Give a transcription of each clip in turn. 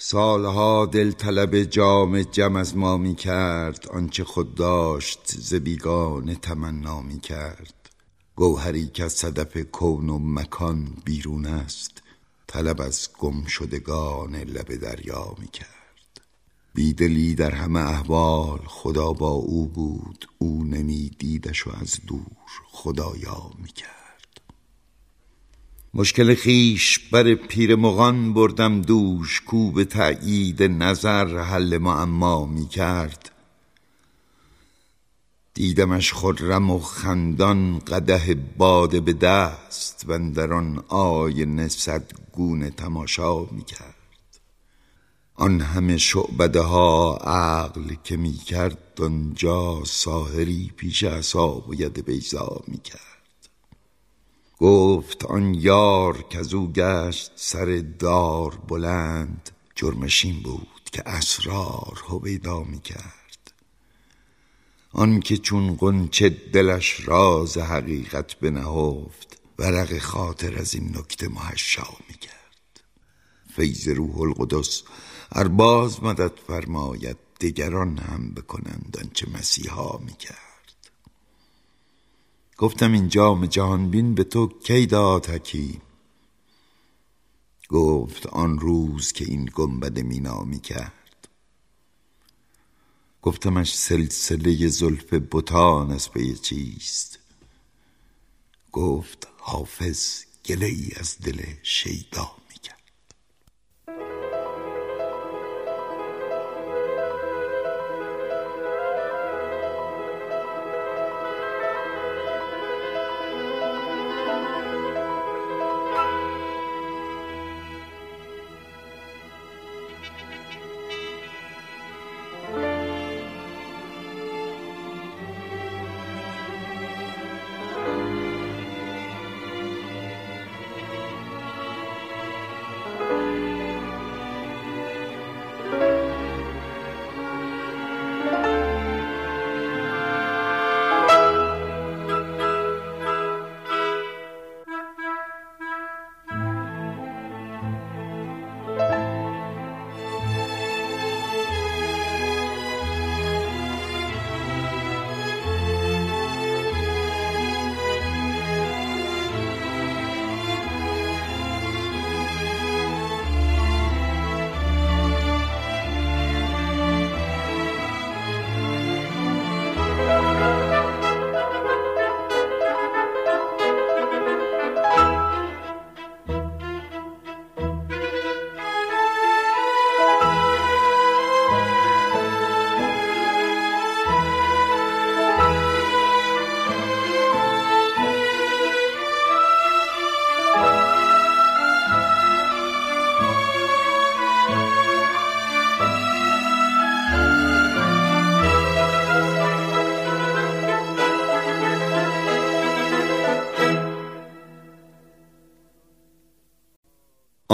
سالها دل طلب جام جم از ما می کرد آنچه خود داشت ز بیگانه تمنا می کرد گوهری که از صدف کون و مکان بیرون است طلب از گم شدگان لب دریا می کرد بیدلی در همه احوال خدا با او بود او نمی دیدش و از دور خدایا می کرد مشکل خیش بر پیر مغان بردم دوش کو به تأیید نظر حل معما می کرد. دیدمش خرم و خندان قده باده به دست و در آن آینه صد گونه تماشا می کرد. آن همه شعبده ها عقل که می کرد آنجا ساهری پیش عصا و ید بیزا می کرد. گفت آن یار کز او گشت سر دار بلند جرمشین بود که اسرار هویدا می کرد. آن که چون غنچه دلش راز حقیقت بنهفت ورق خاطر از این نکته محشا می کرد. فیض روح القدس ارباز مدد فرماید دگران هم بکنند آنچه مسیحا می کرد. گفتم این جام جهان بین به تو کی داد حکیم گفت آن روز که این گنبد مینا می کرد گفتمش سلسله زلف بتان از پی چیست؟ گفت حافظ گله از دل شیدا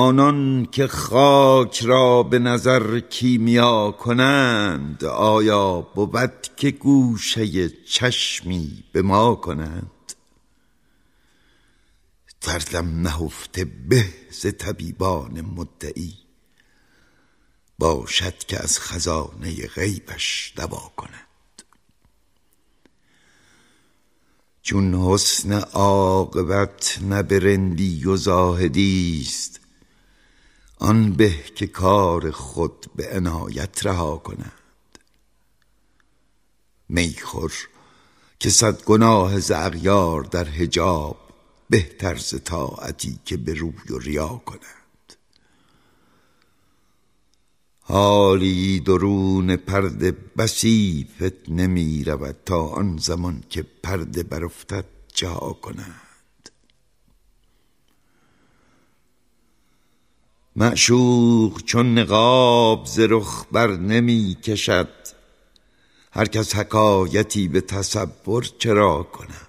آنان که خاک را به نظر کیمیا کنند آیا بود که گوشه چشمی به ما کنند؟ دردم نهفته به ز طبیبان مدعی باشد که از خزانه غیبش دوا کنند چون حسن عاقبت نه برندی و زاهدی است آن به که کار خود به عنایت رها کنند میخور که صد گناه ز اغیار در حجاب بهتر ز طاعتی که به روی و ریا کنند حالی درون پرده بسی فتنه می رود تا آن زمان که پرده برافتد جا کنند معشوق چون نقاب ز رخ بر نمی کشد. هر کس حکایتی به تصور چرا کند؟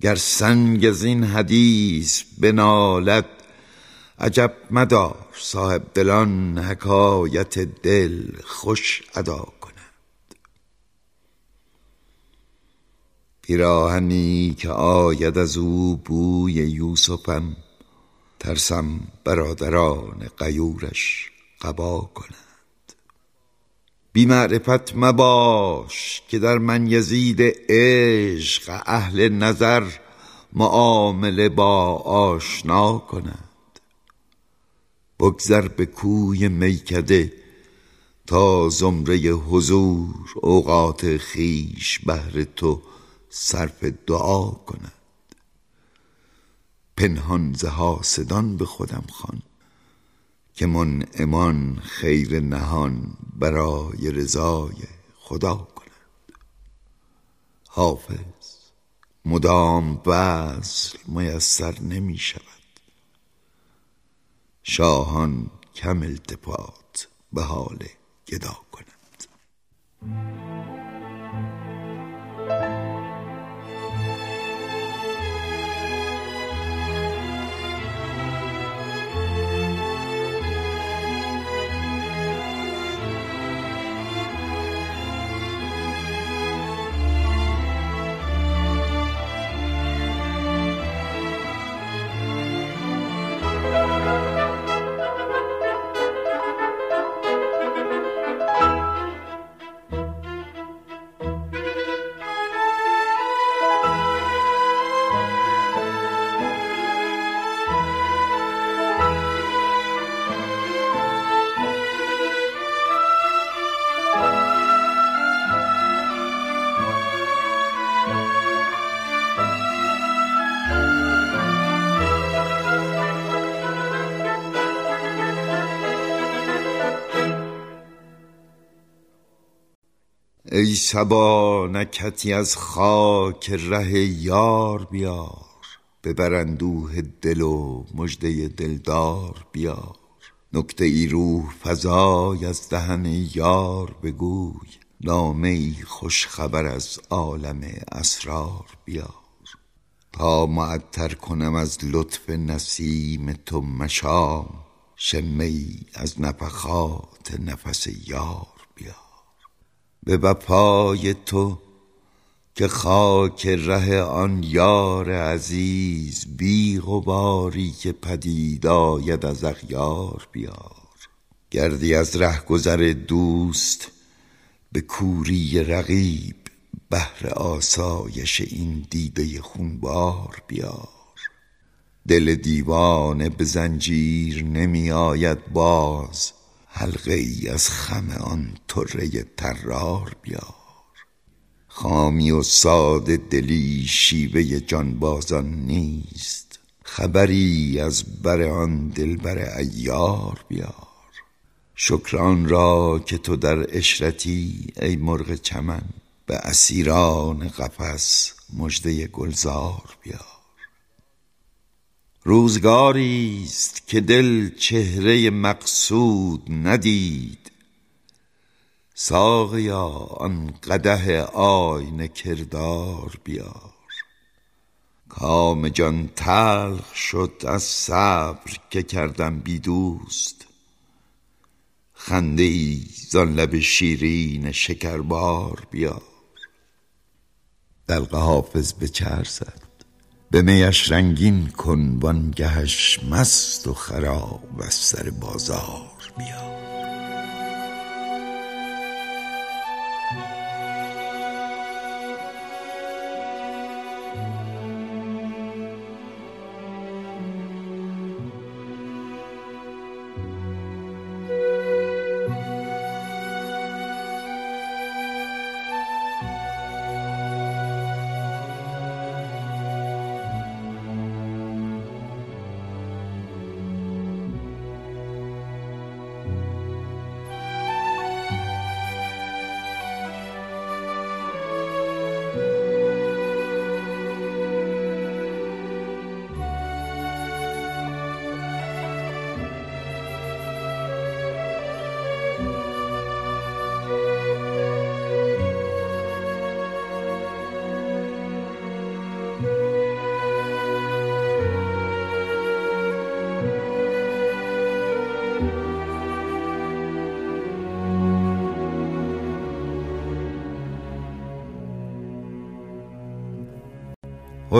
گر سنگ از این حدیث بنالد عجب مدار صاحب دلان حکایت دل خوش ادا کند. پیراهنی که آید از او بوی یوسفم ترسم برادران قیورش قبا کنند. بی معرفت مباش که در من یزید عشق اهل نظر معامله با آشنا کنند. بگذر به کوی میکده تا زمره حضور اوقات خیش بهر تو صرف دعا کنند پنهان ز حاسدان به خودم خوان که من امان خیر نهان برای رضای خدا کنند. حافظ مدام وصل میسر نمی شود. شاهان کم التفات به حال گدا کنند. ای صبا نکهتی از خاک ره یار بیار اندوه دل و مژده دلدار بیار. نکته ای روح فزای از دهن یار بگوی نامه ای خوش خبر از عالم اسرار بیار. تا معطر کنم از لطف نسیم تو مشام شمه ای از نفخات نفس یار به وفای تو که خاک ره آن یار عزیز بی غباری که پدید آید از اغیار بیار. گردی از رهگذر دوست به کوری رقیب بهر آسایش این دیده خونبار بیار. دل دیوانه به زنجیر نمی آید باز حلقه ای از خم آن طره طرار بیار. خامی و ساده دلی شیوه جانبازان نیست. خبری از بر آن دلبر عیار بیار. شکران را که تو در عشرتی ای مرغ چمن به اسیران قفس مژده گلزار بیار. روزگاری است که دل چهره مقصود ندید. ساقیا آن قدح آینه کردار بیار. کام جان تلخ شد از صبر که کردم بی دوست. خنده ای زان لب شیرین شکربار بیار. دلق حافظ به زد به میش رنگین کن وانگهش مست و خراب از سر بازار بیار.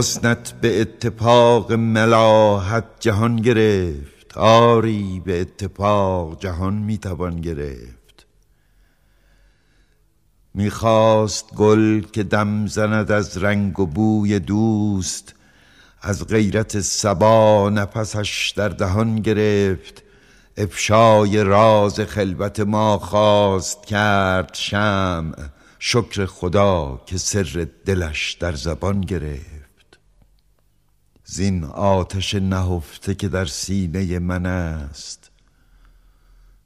حسنت به اتفاق ملاحت جهان گرفت. آری به اتفاق جهان می‌توان گرفت. می‌خواست گل که دم زند از رنگ و بوی دوست از غیرت سبا نفسش در دهان گرفت. افشای راز خلوت ما خواست کرد شمع. شکر خدا که سر دلش در زبان گرفت. زین آتش نهفته که در سینه من است.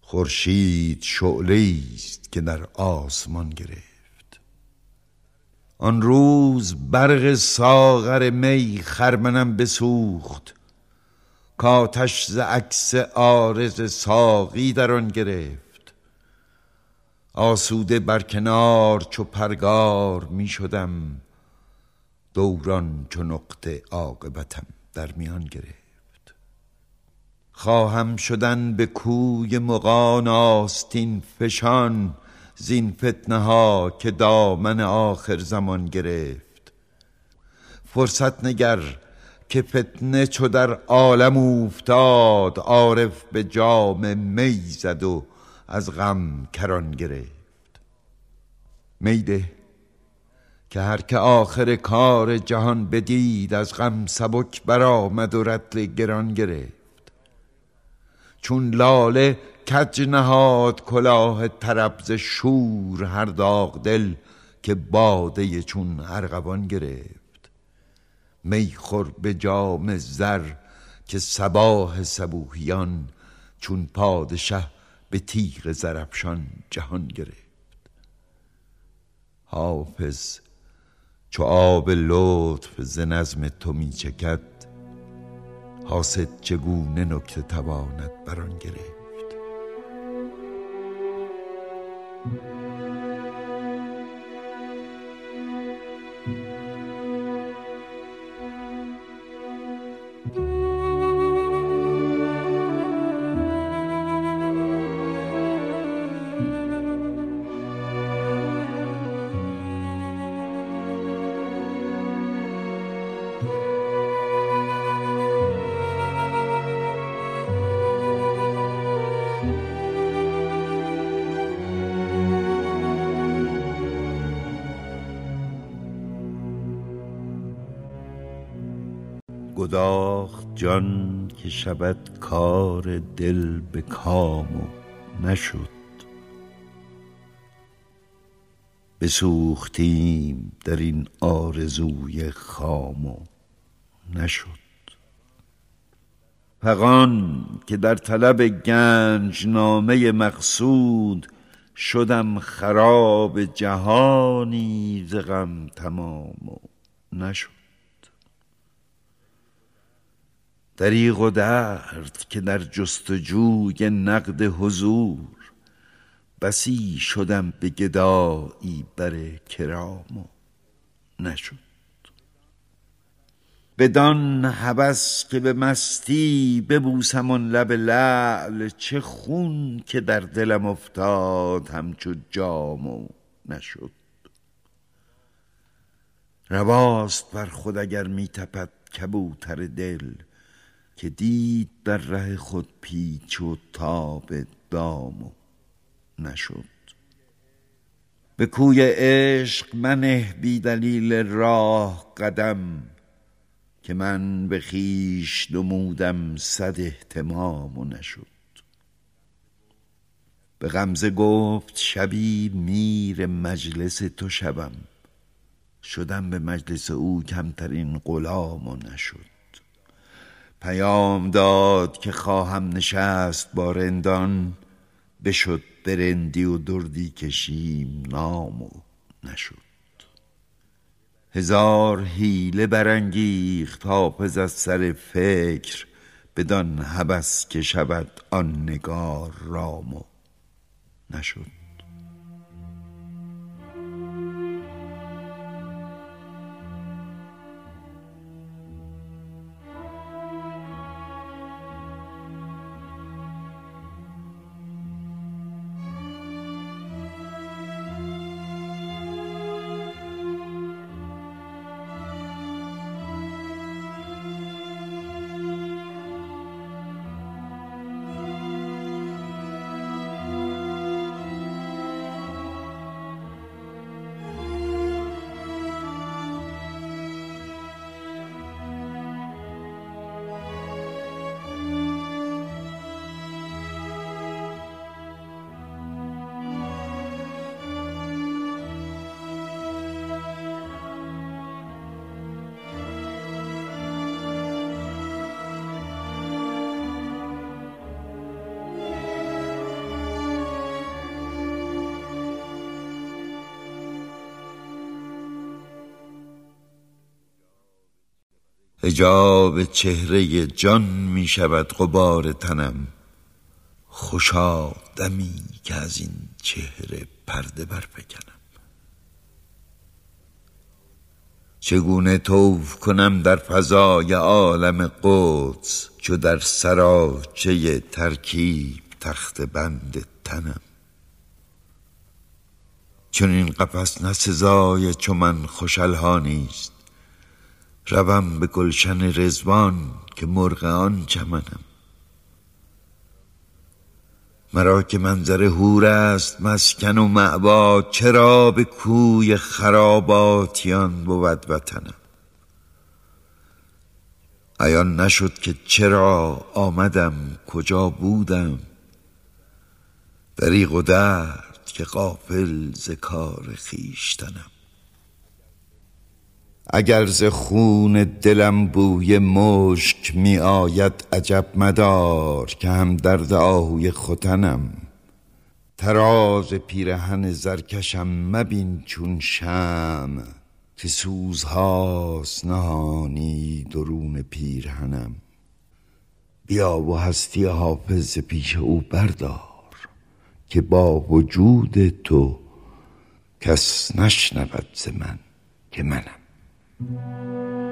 خورشید شعله است که در آسمان گرفت. آن روز برق ساغر می خرمنم بسوخت. کاتش ز عکس عارض ساقی در آن گرفت. آسوده بر کنار چو پرگار می شدم. دوران چو نقطه عاقبتم در میان گرفت. خواهم شدن به کوی مغان آستین فشان زین فتنه ها که دامن آخر زمان گرفت. فرصت نگر که فتنه چو در عالم اوفتاد عارف به جام می زد و از غم کران گرفت. میده که هر که آخر کار جهان بدید از غم سبک برآمد و رتل گران گرفت. چون لاله کج نهاد کلاه طرب شور هر داغ دل که باده چون ارغوان گرفت. میخور به جام زر که سباه سبوهیان چون پادشه به تیغ زرفشان جهان گرفت. حافظ چو آب لطف ز نظم تو می چکد حاسد چگونه نکته تواند بران گرفت؟ گداخت جان که شود کار دل به کام و نشد. بسوختیم در این آرزوی خام و نشد. فغان که در طلب گنج نامه مقصود شدم خراب جهانی ز غم تمام و نشد. دریغ و درد که در جستجوی نقد حضور. بسی شدم به گدایی بر کرام و نشد. بدان هوس که به مستی ببوسم آن لب لعل چه خون که در دلم افتاد همچو جام و نشد. رواست بر خود اگر می تپد کبوتر دل که دید در ره خود پیچ و تاب دام و نشد. به کوی عشق منه بی دلیل راه قدم که من به خیش نمودم صد احتمام و نشد. به غمزه گفت شبی میر مجلس تو شبم شدم به مجلس او کمترین غلام و نشد. پیام داد که خواهم نشست با رندان بشد برندی و دردی کشیم نام و نشد. هزار حیله برانگیخت حافظ از سر فکر بدان هبس که شود آن نگار رام و نشد. هجاب چهره جان می شود غبار تنم. خوشا دمی که از این چهره پرده برفکنم. چگونه توف کنم در فضای عالم قدس چو در سراچه ترکیب تخت بند تنم؟ چون این قفس نه سزای چو من خوشلها نیست. روم به گلشن رزوان که مرغ آن چمنم. مرا که منظر هور است مسکن و معباد چرا به کوی خراباتیان بود وطنم؟ عیان نشد که چرا آمدم کجا بودم؟ دریغ و درد که غافل ز کار خویشتنم. اگر ز خون دلم بوی مشک می آید عجب مدار که هم درد آهوی ختنم. تراز پیرهن زرکشم مبین چون شم که سوزهاست نهانی درون پیرهنم. بیا و هستی حافظ پیش او بردار که با وجود تو کس نشنود ز من که منم. Música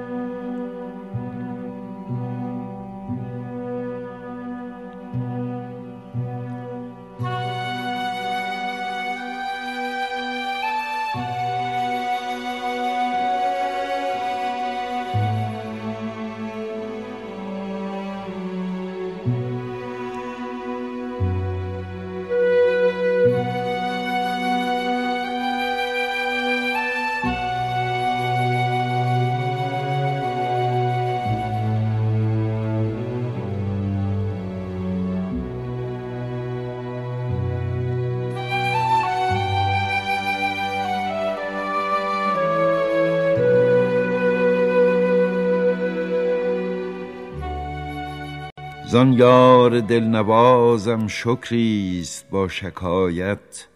یار دلنوازم شکریست با شکایت.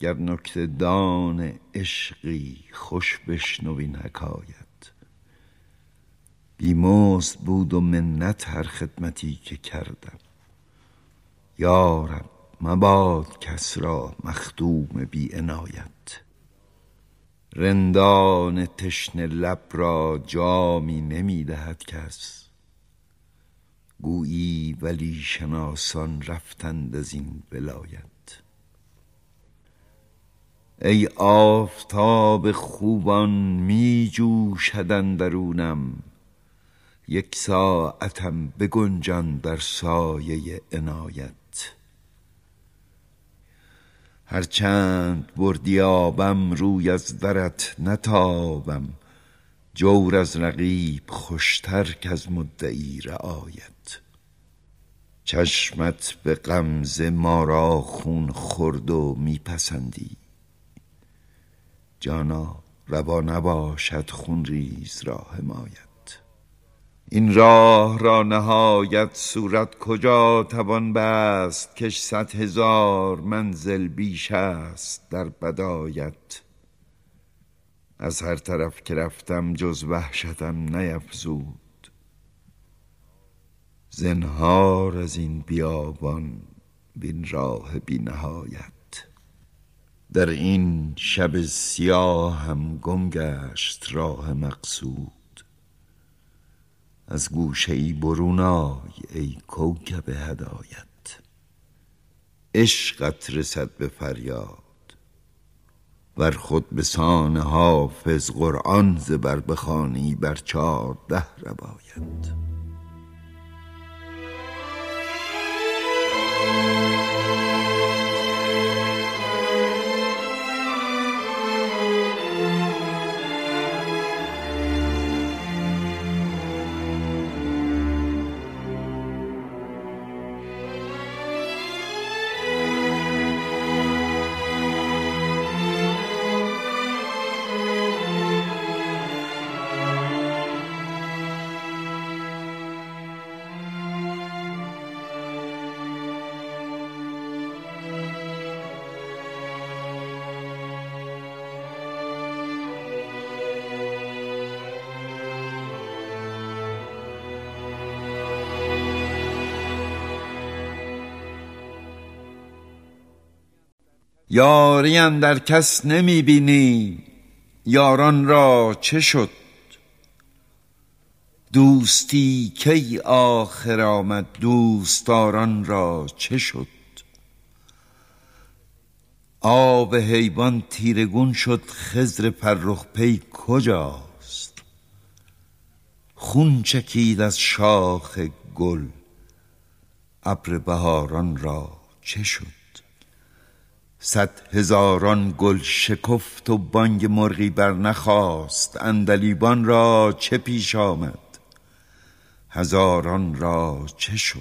گر نکته دان عشقی خوش بشنو این حکایت. بیمزد بود و منت هر خدمتی که کردم. یارب مباد کس را مخدوم بی عنایت. رندان تشنه لب را جامی نمی دهد کس. گویی ولی شناسان رفتند از این ولایت. ای آفتاب خوبان می جوشد اندرونم. یک ساعتم بگنجان در سایه عنایت. هر چند بردی آبم روی از درت نتابم جور از رقیب خوشتر کز مدعی رعایت. چشمت به غمزه ما را خون خورد و میپسندی. جانا روا نباشد خونریز را حمایت. این راه را نهایت صورت کجا توان بست؟ کش صد هزار منزل بیش است در بدایت. از هر طرف که رفتم جز وحشتم نیفزود. زنهار از این بیابان بین راه بی نهایت در این شب سیاه هم گم گشت راه مقصود. از گوشه ای برون آی ای کوکب هدایت. عشقت رسد به فریاد. ور خود به سان حافظ قرآن ز بر بخوانی بر چارده ربایت یاری در کس نمی بینی. یاران را چه شد؟ دوستی کی آخر آمد؟ دوستداران را چه شد؟ آب حیوان تیرگون شد. خضر فرخ پی کجاست؟ خون چکید از شاخ گل. ابر بهاران را چه شد؟ صد هزاران گل شکفت و بانگ مرغی بر نخواست اندلیبان را چه پیش آمد؟ هزاران را چه شد؟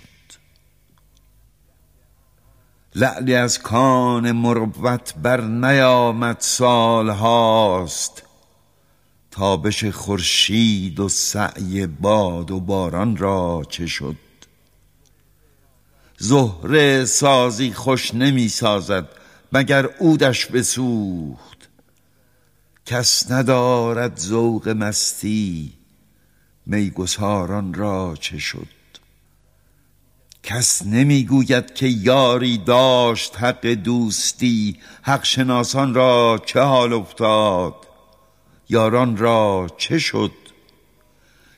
لعلی از کان مروت بر نیامد سال هاست تابش خورشید و سعی باد و باران را چه شد؟ زهره سازی خوش نمی سازد. مگر عودش بسوخت. کس ندارد ذوق مستی میگساران را چه شد؟ کس نمی‌گوید که یاری داشت حق دوستی حق شناسان را چه حال افتاد؟ یاران را چه شد؟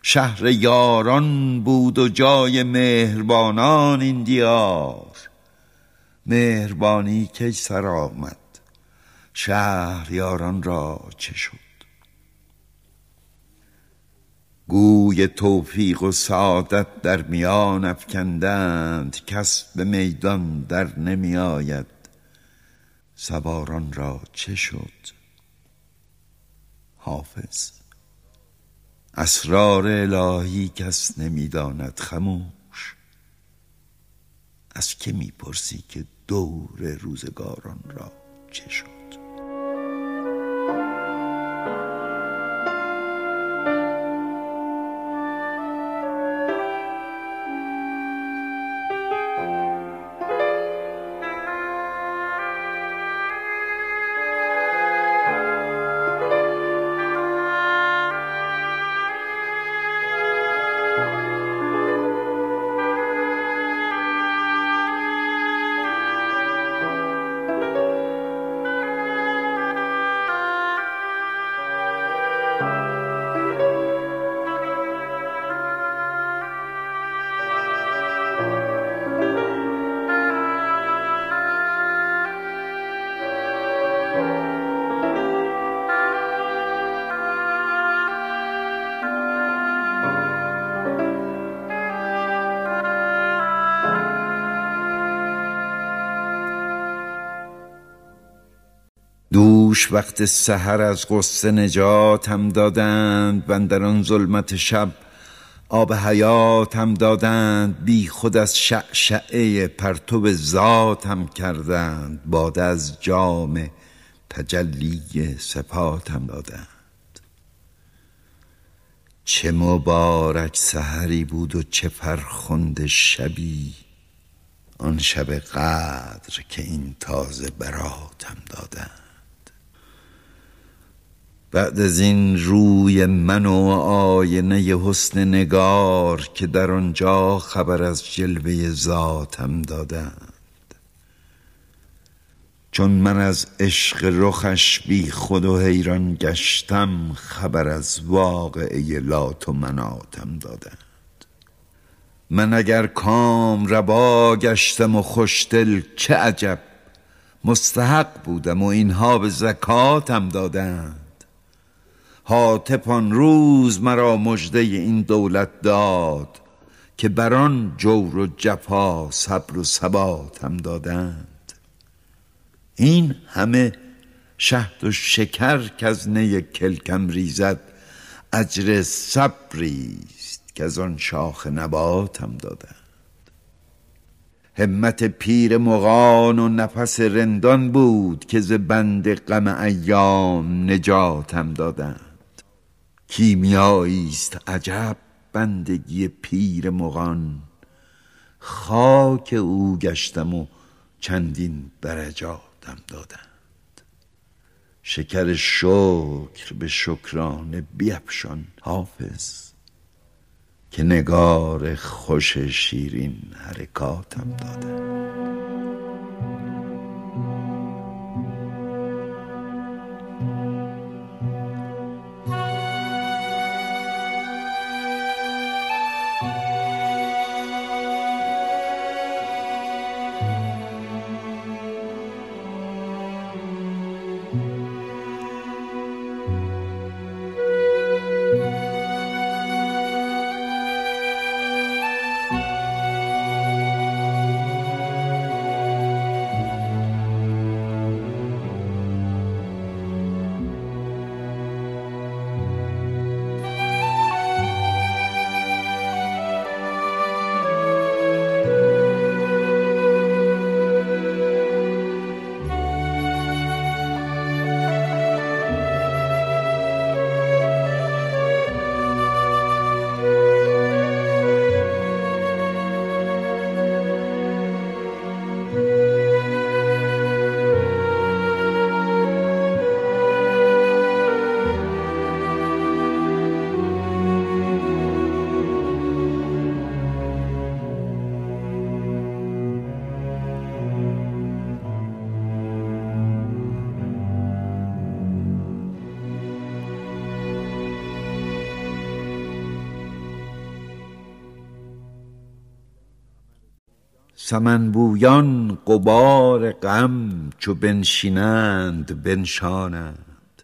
شهر یاران بود و جای مهربانان این دیار. مهربانی کی سر آمد؟ شهر یاران را چه شد؟ گوی توفیق و سعادت در میان افکندند کس به میدان در نمی آید. سواران را چه شد؟ حافظ اسرار الهی کس نمی‌داند خموش. از که می‌پرسی که دور روزگاران را چه شد؟ دوش وقت سحر از غصه نجاتم دادند و در آن ظلمت شب آب حیاتم دادند. بی خود از شعشعه پرتو ذاتم کردند. باد از جام تجلی صفاتم دادند. چه مبارک سحری بود و چه فرخنده شبی آن شب قدر که این تازه براتم دادند. بعد از این روی من و آینه حسن نگار که در آنجا خبر از جلوه ذاتم دادند. چون من از عشق رخش بی خود و حیران گشتم خبر از واقعه لات و مناتم دادند. من اگر کام ربا گشتم و خوشدل چه عجب! مستحق بودم و اینها به زکاتم دادند. آن روز مرا مژده این دولت داد که بر آن جور و جفا صبر و ثباتم دادند. این همه شهد و شکر که از نی کلکم ریزد اجر صبریست که از آن شاخ نباتم دادند. همت پیر مغان و نفس رندان بود که ز بند غم ایام نجاتم دادند. کیمیایی است عجب بندگی پیر مغان. خاک او گشتم و چندین درجاتم دادند. شکر شکر به شکرانه بیفشان حافظ که نگار خوش شیرین حرکاتم دادند. سمنبویان قبار غم چو بنشینند بنشانند.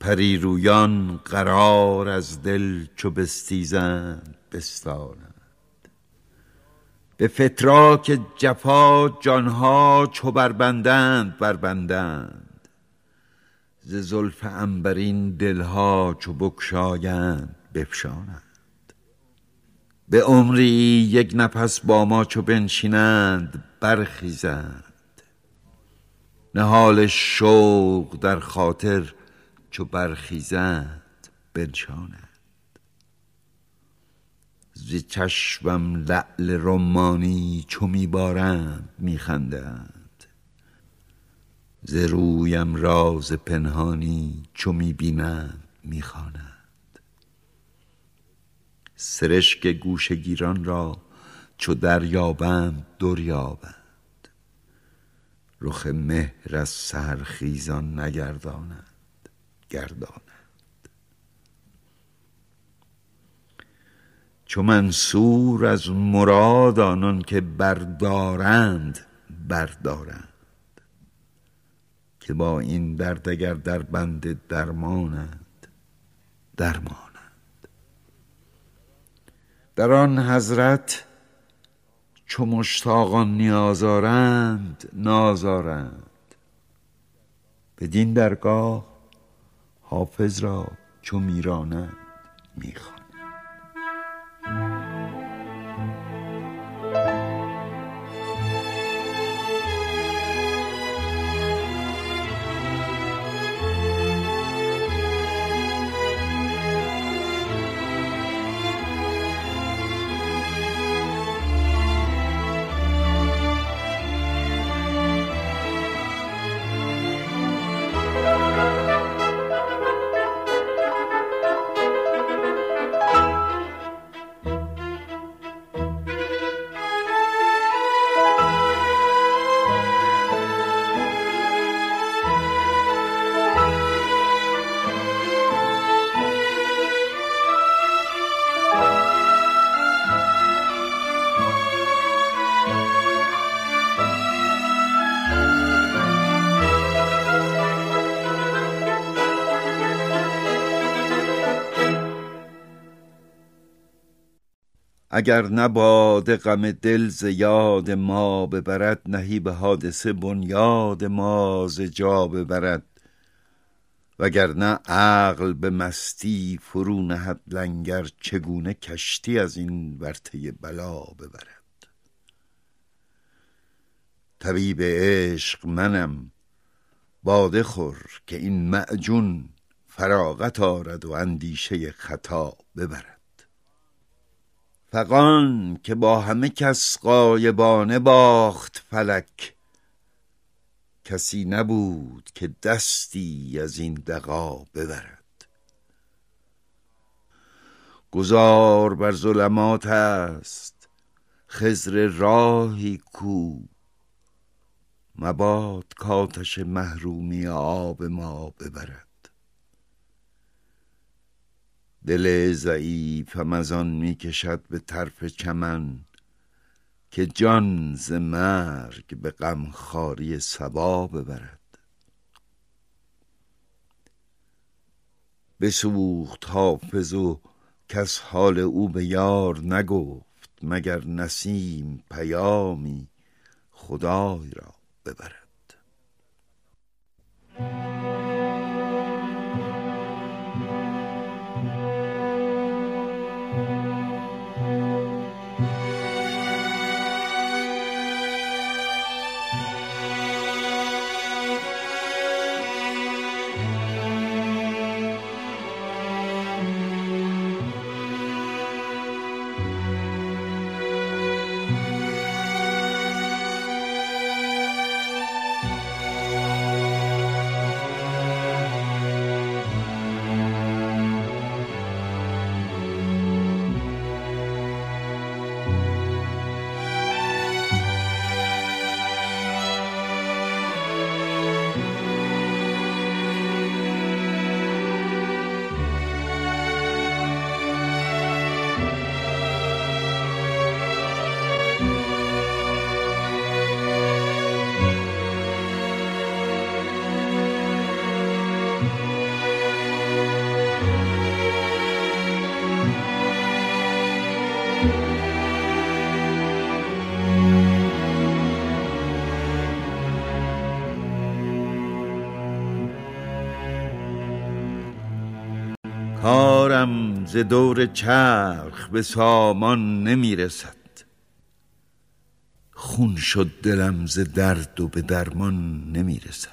پریرویان قرار از دل چو بستیزند بستانند. به فتراک جفا جانها چو بربندند بربندند. ز زلف عنبرین دلها چو بگشایند بفشانند. به عمری یک نفس با ما چو بنشینند برخیزند. نهال شوق در خاطر چو برخیزند بنشانند. ز چشمم لعل رمانی چو میبارند میخندند ز رویم راز پنهانی چو می‌بینند می‌خوانند سرشک گوشه گیران را چو دریابند دریابند. رخ مهر از سحرخیزان نگردانند گردانند چو منصور از مراد آنان که بردارند بردارند. که با این درد اگر در بند درمانند درمان. در آن حضرت چو مشتاقان نیازارند نازارند بدین درگاه حافظ را چو میرانند می‌خوان. اگر نباد غم دل ز یاد ما ببرد نهی به حادثه بنیاد ما ز جا ببرد. وگرنه عقل به مستی فرو نهد لنگر چگونه کشتی از این ورطه بلا ببرد؟ طبیب عشق منم باده خور که این معجون فراغت آرد و اندیشه خطا ببرد. فقان که با همه کس قایبانه باخت فلک. کسی نبود که دستی از این دقا ببرد. گذار بر ظلمات است خزر راهی کو. مباد کاتش محرومی آب ما ببرد. دل ضعیفم از آن می کشد به طرف چمن که جان ز مرگ به غمخواری سبا ببرد. بسوخت حافظ و کس حال او به یار نگفت مگر نسیم پیامی خدای را ببرد. دلم ز دور چرخ به سامان نمی‌رسد. خون شد دلم ز درد و به درمان نمی‌رسد.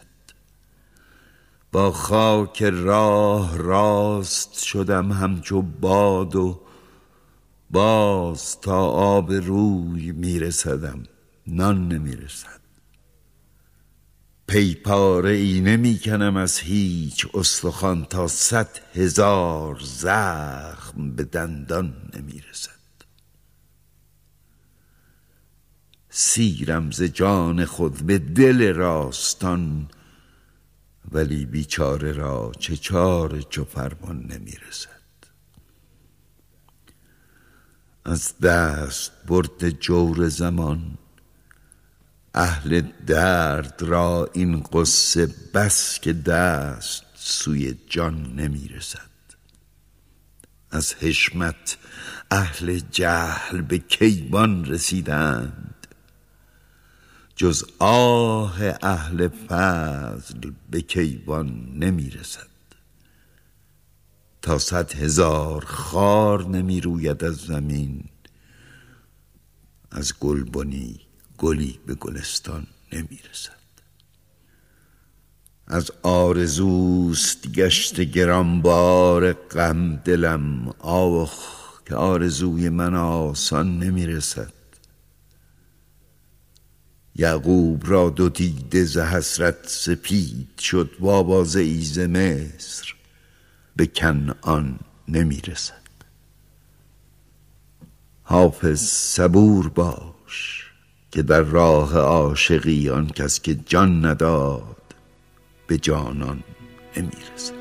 با خاک راه راست شدم همچو باد و باز تا آب روی میرسدم نان نمی‌رسد. پیپاره ای نمی‌کنم از هیچ استخوان تا صد هزار زخم به دندان نمی‌رسد سیرم ز جان خود به دل راستان ولی بیچاره را چه چاره چو فرمان نمی‌رسد از دست برد جور زمان اهل درد را این قصه بس که دست سوی جان نمی‌رسد. از حشمت اهل جهل به کیوان رسیدند. جز آه اهل فضل به کیوان نمی‌رسد. تا صد هزار خار نمی روید از زمین از گلبنی گلی به گلستان نمی‌رسد. از آرزوست گشت گرانبار غم دلم آخ که آرزوی من آسان نمی‌رسد. یعقوب را دو دیده ز حسرت سپید شد وابازه ای ز مصر به کنعان نمی‌رسد. حافظ صبور باش. که در راه عاشقی آن کس که جان نداد به جانان نمی‌رسد.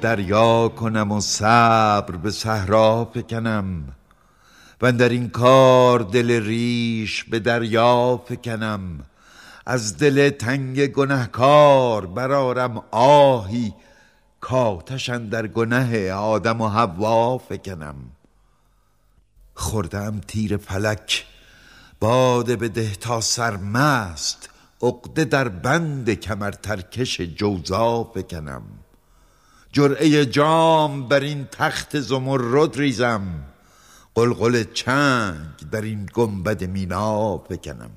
دریا کنم و صبر به صحرا فکنم و در این کار دل ریش به دریا فکنم از دل تنگ گنهکار برارم آهی کاتشن در گنه آدم و حوا فکنم خوردم تیر فلک باده بده تا سرمست عقده در بند کمر ترکش جوزا فکنم جرعه جام بر این تخت زمرد ریزم. قلقل چنگ در این گنبد مینا بکنم.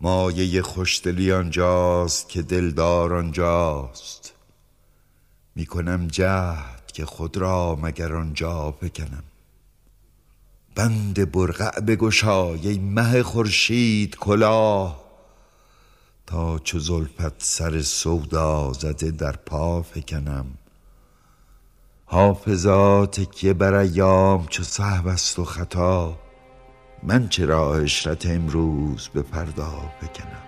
مایه خوشدلی آنجاست که دلدار آنجاست. می‌کنم جهد که خود را مگر آنجا بکنم. بند برقع بگشای مه خورشید کلاه. تا چو زلفت سر سودا زده در پا فکنم. حافظا تکیه بر ایام چو سهو است و خطا من چرا عشرت امروز به فردا بکنم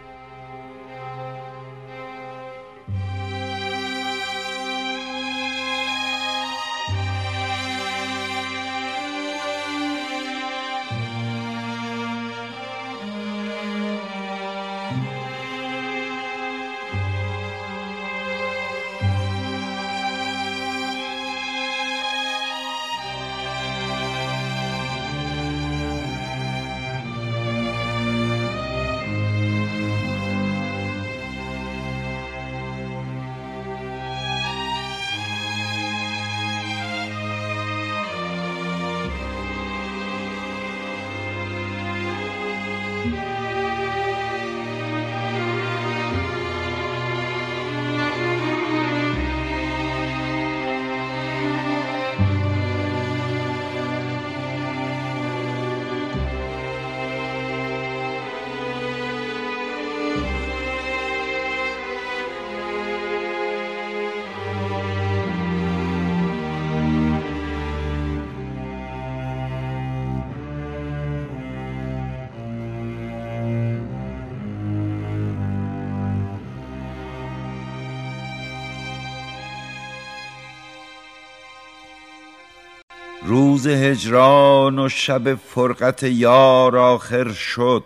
روز هجران و شب فرقت یار آخر شد.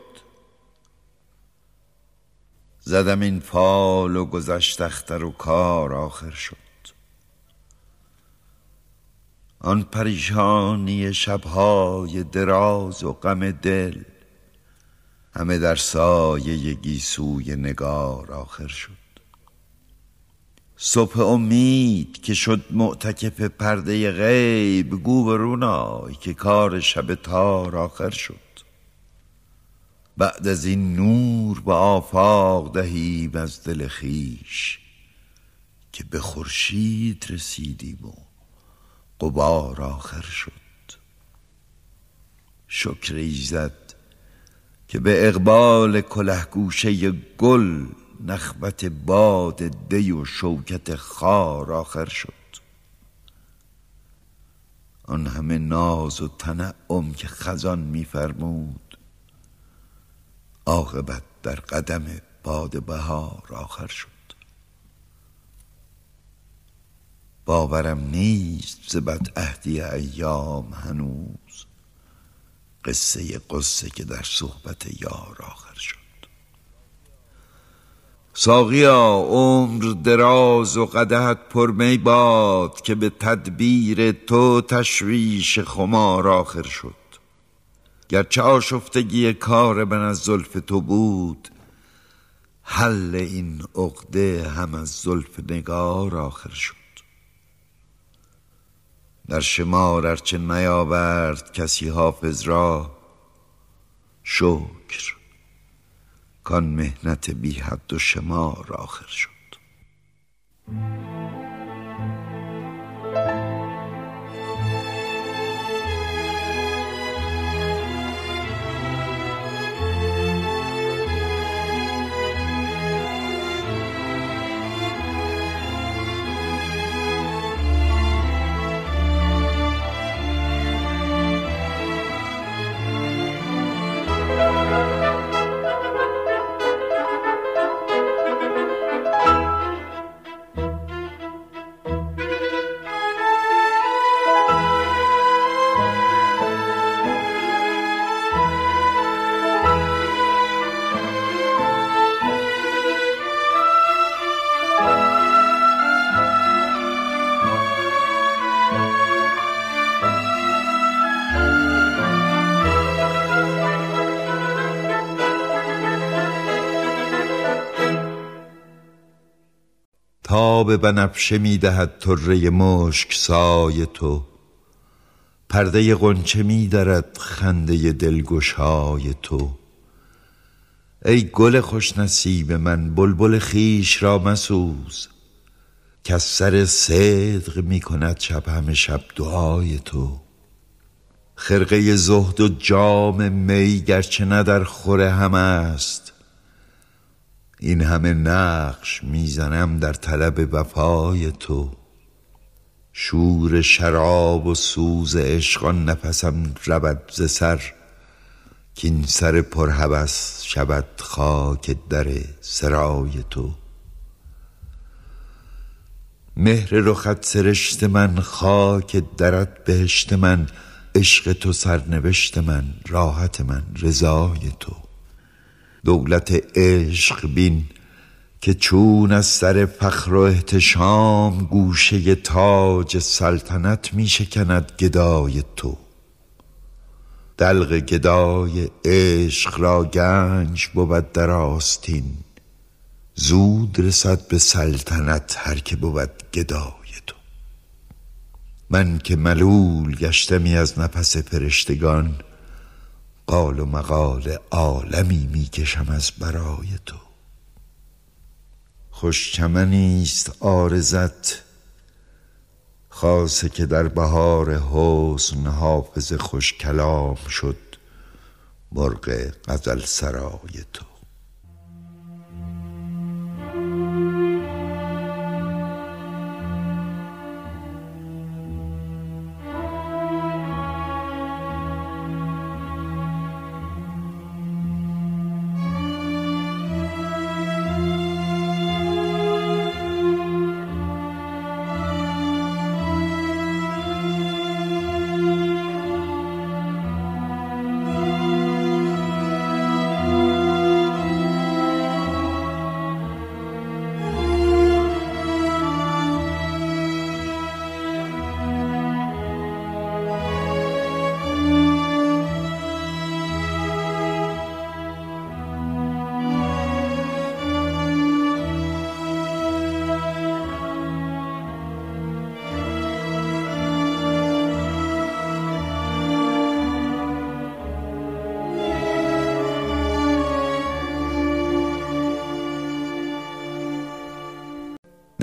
زدم این فال و گذشت اختر و کار آخر شد. آن پریشانی شبهای دراز و غم دل همه در سایه گیسوی نگار آخر شد. صبح امید که شد معتکف پرده غیب گو به رونای که کار شب تار آخر شد. بعد از این نور به آفاق دهیم از دل خیش که به خورشید رسیدیم و قبار آخر شد. شکر ایزد که به اقبال کلهگوشه گل نخبت باد دی و شوکت خار آخر شد. آن همه ناز و تنعم که خزان میفرمود عاقبت در قدم باد بهار آخر شد. باورم نیست ز عهدی ایام هنوز قصه قصه که در صحبت یار آخر شد. ساقیا عمر دراز و قدهت پر می باد که به تدبیر تو تشویش خمار آخر شد. گرچه آشفتگی کار من از زلف تو بود حل این عقده هم از زلف نگار آخر شد. در شمار ارچه نیاورد کسی حافظ را شکر کان مهنت بی حد و شمار آخر شد. تاب بنفشه می دهد طره مشک سای تو. پرده غنچه می درد خنده دلگشای تو. ای گل خوش نصیب من بلبل خیش را مسوز. که سر صدق می کند شب همه شب دعای تو. خرقه زهد و جام می گرچه نه در خوره هم است. این همه نقش می‌زنم در طلب وفای تو. شور شراب و سوز عشقان نفسم رود ز سر کین سر پرهوس شود خاک در سرای تو. مهر رخت سرشت من خاک درت بهشت من عشق تو سرنوشت من راحت من رضای تو. دولت عشق بین که چون از سر فخر و احتشام گوشه تاج سلطنت می شکند گدای تو. دلق گدای عشق را گنج بود در آستین زود رسد به سلطنت هر که بود گدای تو. من که ملول گشتمی از نفس فرشتگان قال و مقال عالمی می‌کشم از برای تو. خوش چمنیست آرزت خاصه که در بهار حسن حافظ خوش کلام شد مرغ غزل سرای تو.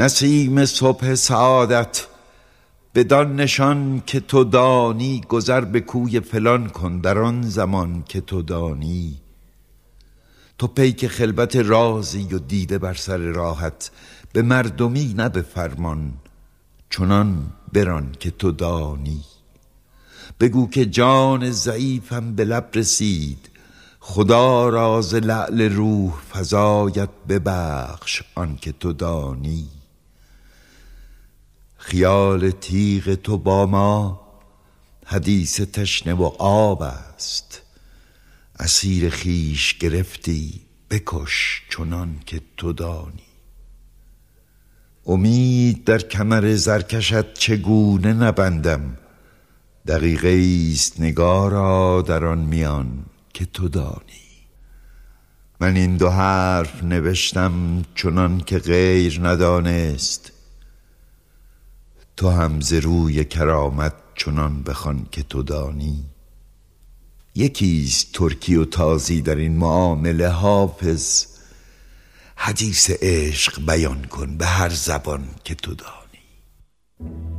نسیم صبح سعادت بدان نشان که تو دانی گذر به کوی فلان کن در آن زمان که تو دانی. تو پیک خلبت رازی و دیده بر سر راحت به مردمی نه به فرمان چنان بران که تو دانی. بگو که جان ضعیفم به لب رسید خدا راز لعل روح فزایت ببخش آنکه تو دانی. خیال تیغ تو با ما حدیث تشنه و آب است. اسیر خیش گرفتی بکش چنان که تو دانی. امید در کمر زرکشت چگونه نبندم؟ دقیقه است نگارا در آن میان که تو دانی. من این دو حرف نوشتم چنان که غیر ندانست. تو هم ز روی کرامت چنان بخوان که تو دانی. یکیست ترکی و تازی در این معامله حافظ. حدیث عشق بیان کن به هر زبان که تو دانی.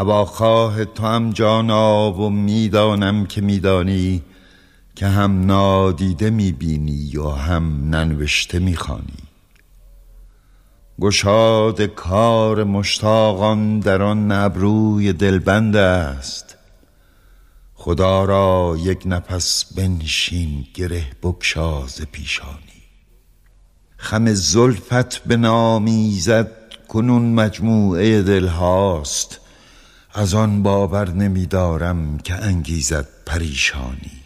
هواخواه تو هم جانا و می‌دانم که میدانی که هم نادیده می‌بینی و هم ننوشته می‌خوانی. گشاد کار مشتاقان در آن ابروی دلبند است. خدا را یک نفس بنشین گره بگشاز پیشانی. خم زلفت به نامیزد کنون مجموعه دل هاست از آن باور نمیدارم که انگیزد پریشانی.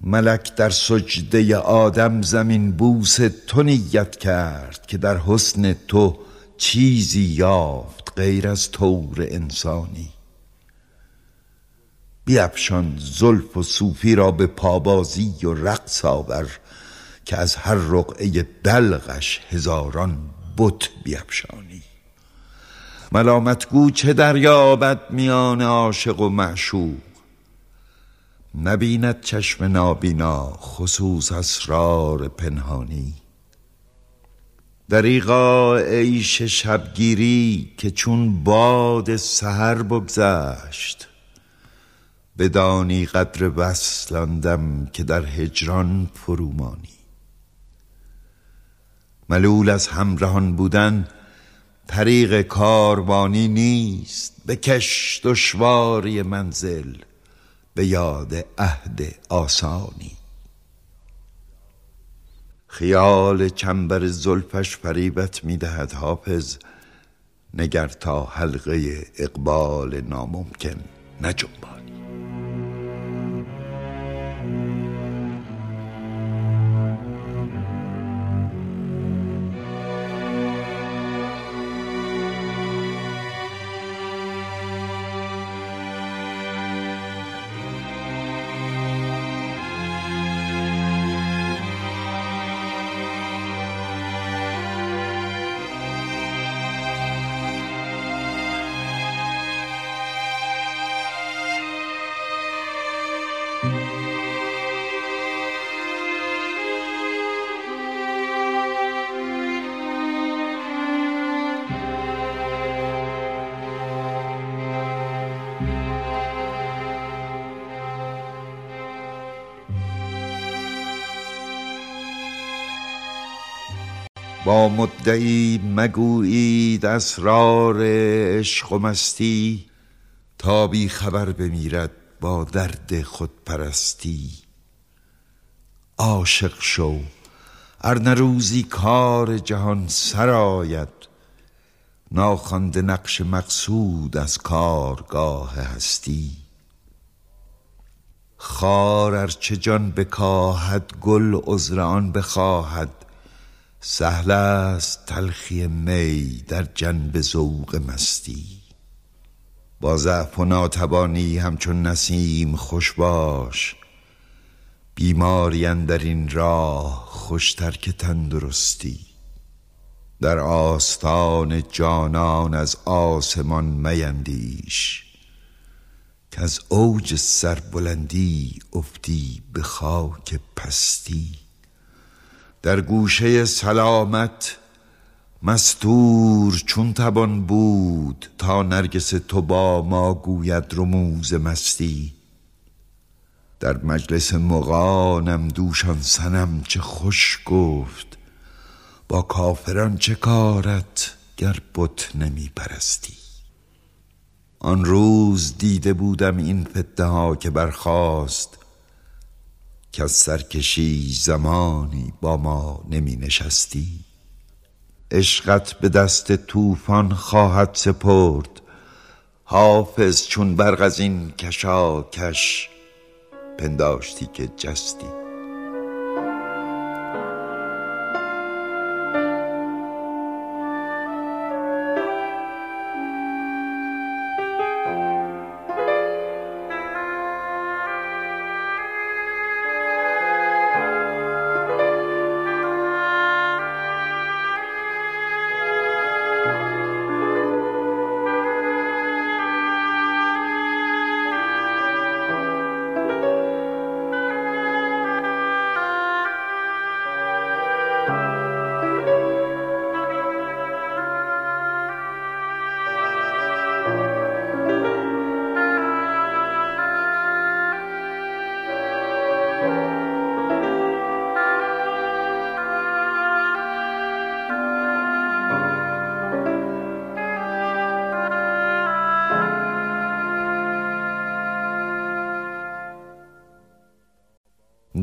ملک در سجده آدم زمین بوس تو نیت کرد که در حسن تو چیزی یافت غیر از طور انسانی. بیفشان زلف و صوفی را به پابازی و رقص آور که از هر رقعه دلغش هزاران بت بیفشانی. ملامت گو چه دریابد میان عاشق و معشوق؟ نبیند چشم نابینا خصوص اسرار پنهانی. دریغا عیش شبگیری که چون باد سحر بگذشت. بدانی قدر وصلاندم که در هجران فرومانی ملول از همراهان بودن طریق کاروانی نیست بکش دشواری منزل به یاد عهد آسانی. خیال چنبر زلفش فریبت می‌دهد حافظ نگر تا حلقه اقبال ناممکن نجنبان مدعی مگویید اسرار عشق و مستی تا بی خبر بمیرد با درد خود پرستی عاشق شو ارنه روزی کار جهان سرآید ناخوانده نقش مقصود از کارگاه هستی. خار ارچه جان بکاهد گل عذر آن بخواهد. سهل است تلخی می در جنب ذوق مستی. با ضعف و ناتوانی همچون نسیم خوش باش. بیماری اندر این راه خوشتر که تندرستی. در آستان جانان از آسمان میندیش. کز اوج سربلندی افتی به خاک پستی. در گوشه سلامت مستور چون توان بود تا نرگس تو با ما گوید رموز مستی. در مجلس مغانم دوشان سنم چه خوش گفت با کافران چه کارت گر بت نمی پرستی. آن روز دیده بودم این فتنه ها که برخاست که از سرکشی زمانی با ما نمی نشستی. عشقت به دست طوفان خواهد سپرد. حافظ چون برق از این کشاکش پنداشتی که جستی.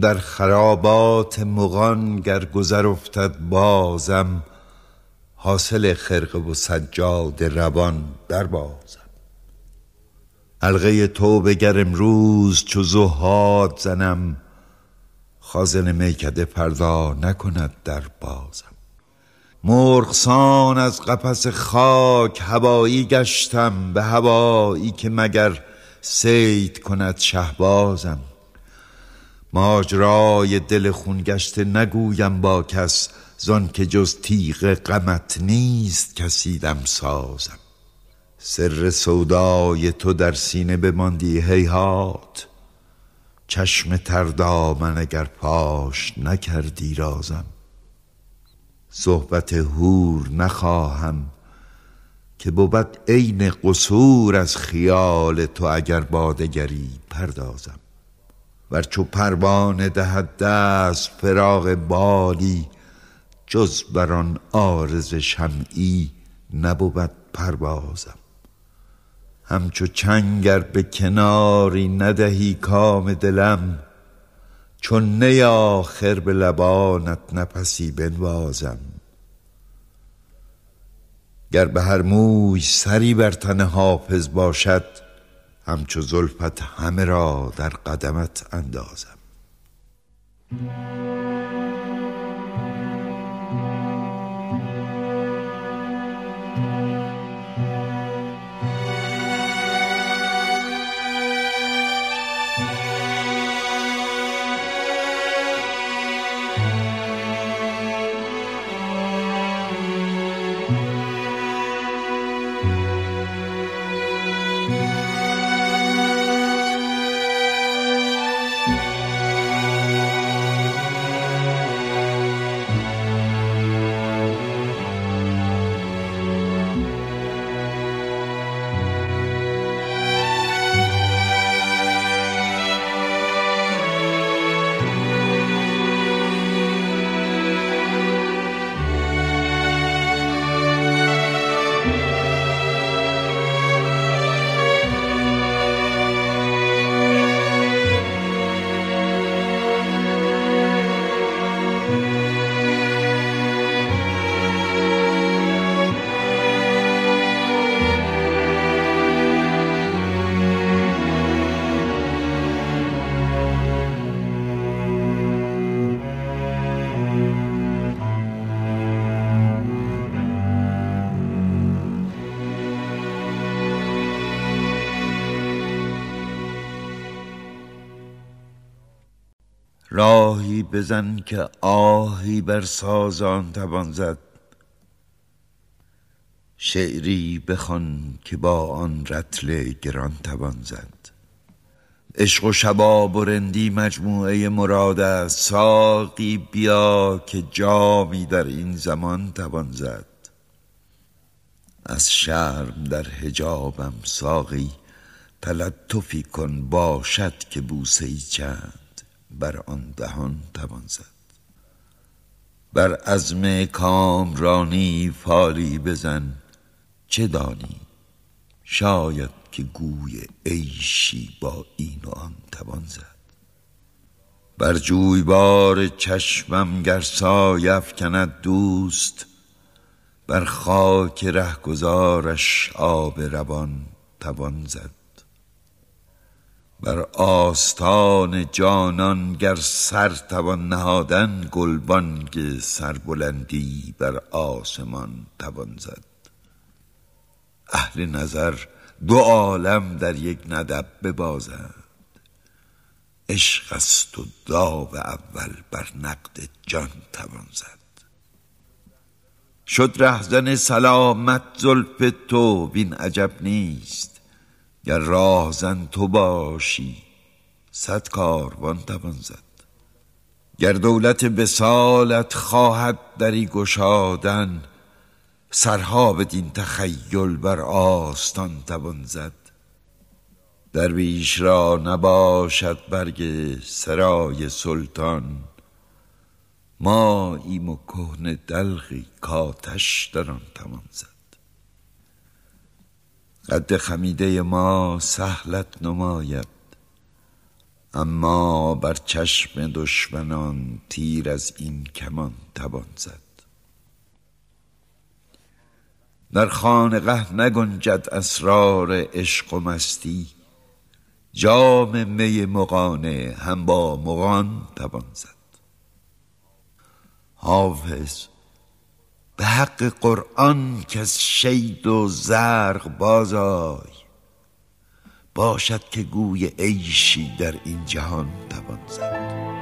در خرابات مغان گر گذر افتد بازم حاصل خرقه و سجاد روان در بازم حلقه توبه گر امروز چو زهاد زنم خازن میکده فردا نکند در بازم. مرغسان از قفس خاک هوایی گشتم به هوایی که مگر سید کند شهبازم. ماجرای دل خون گشته نگویم با کس زان که جز تیغ غمت نیست کسی دم سازم. سر سودای تو در سینه بماندی هیهات چشم تر دامن اگر پاش نکردی رازم. صحبت هور نخواهم که بود عین قصور از خیال تو اگر بادگری پردازم. ور چو پروانه دهد دست فراغ بالی جز بر آن عارض شمعی نبود پروازم. همچو چنگر به کناری ندهی کام دلم چون نی آخر به لبانت نفسی بنوازم. گر به هر موی سری بر تن حافظ باشد همچو زلفت همه را در قدمت اندازم. راهی بزن که آهی بر سازان توان زد. شعری بخوان که با آن رتل گران توان زد. عشق و شباب و رندی مجموعه مراد است. ساقی بیا که جامی در این زمان توان زد. از شرم در حجابم ساقی تلطفی کن باشد که بوسه ای چند. بر آن دهان توان زد. بر عزم کامرانی فالی بزن. چه دانی؟ شاید که گوی عیشی با این و آن توان زد. بر جویبار چشمم گر سایه افکند دوست بر خاک رهگذارش آب روان توان زد. بر آستان جانان گر سر توان نهادن گلبانگ سربلندی بر آسمان توان زد. اهل نظر دو عالم در یک ندب ببازند. عشق است و داو اول بر نقد جان توان زد. شد رهزن سلامت زلف تو بین عجب نیست. گر راهزن تو باشی صد کاروان توان زد. گر دولت بسالت خواهد دری گشادن سرها بدین تخیل بر آستان توان زد. درویش را نباشد برگ سرای سلطان ما ایم و کهن دلقی کاتش در آن توان زد. قد خمیده ما سهلت نماید. اما بر چشم دشمنان تیر از این کمان توان زد. در خانقه نگنجد اسرار عشق و مستی. جام می مغانه هم با مغان توان زد. حافظ به حق قرآن که از شید و زرق بازای باشد که گوی عیشی در این جهان توان زد.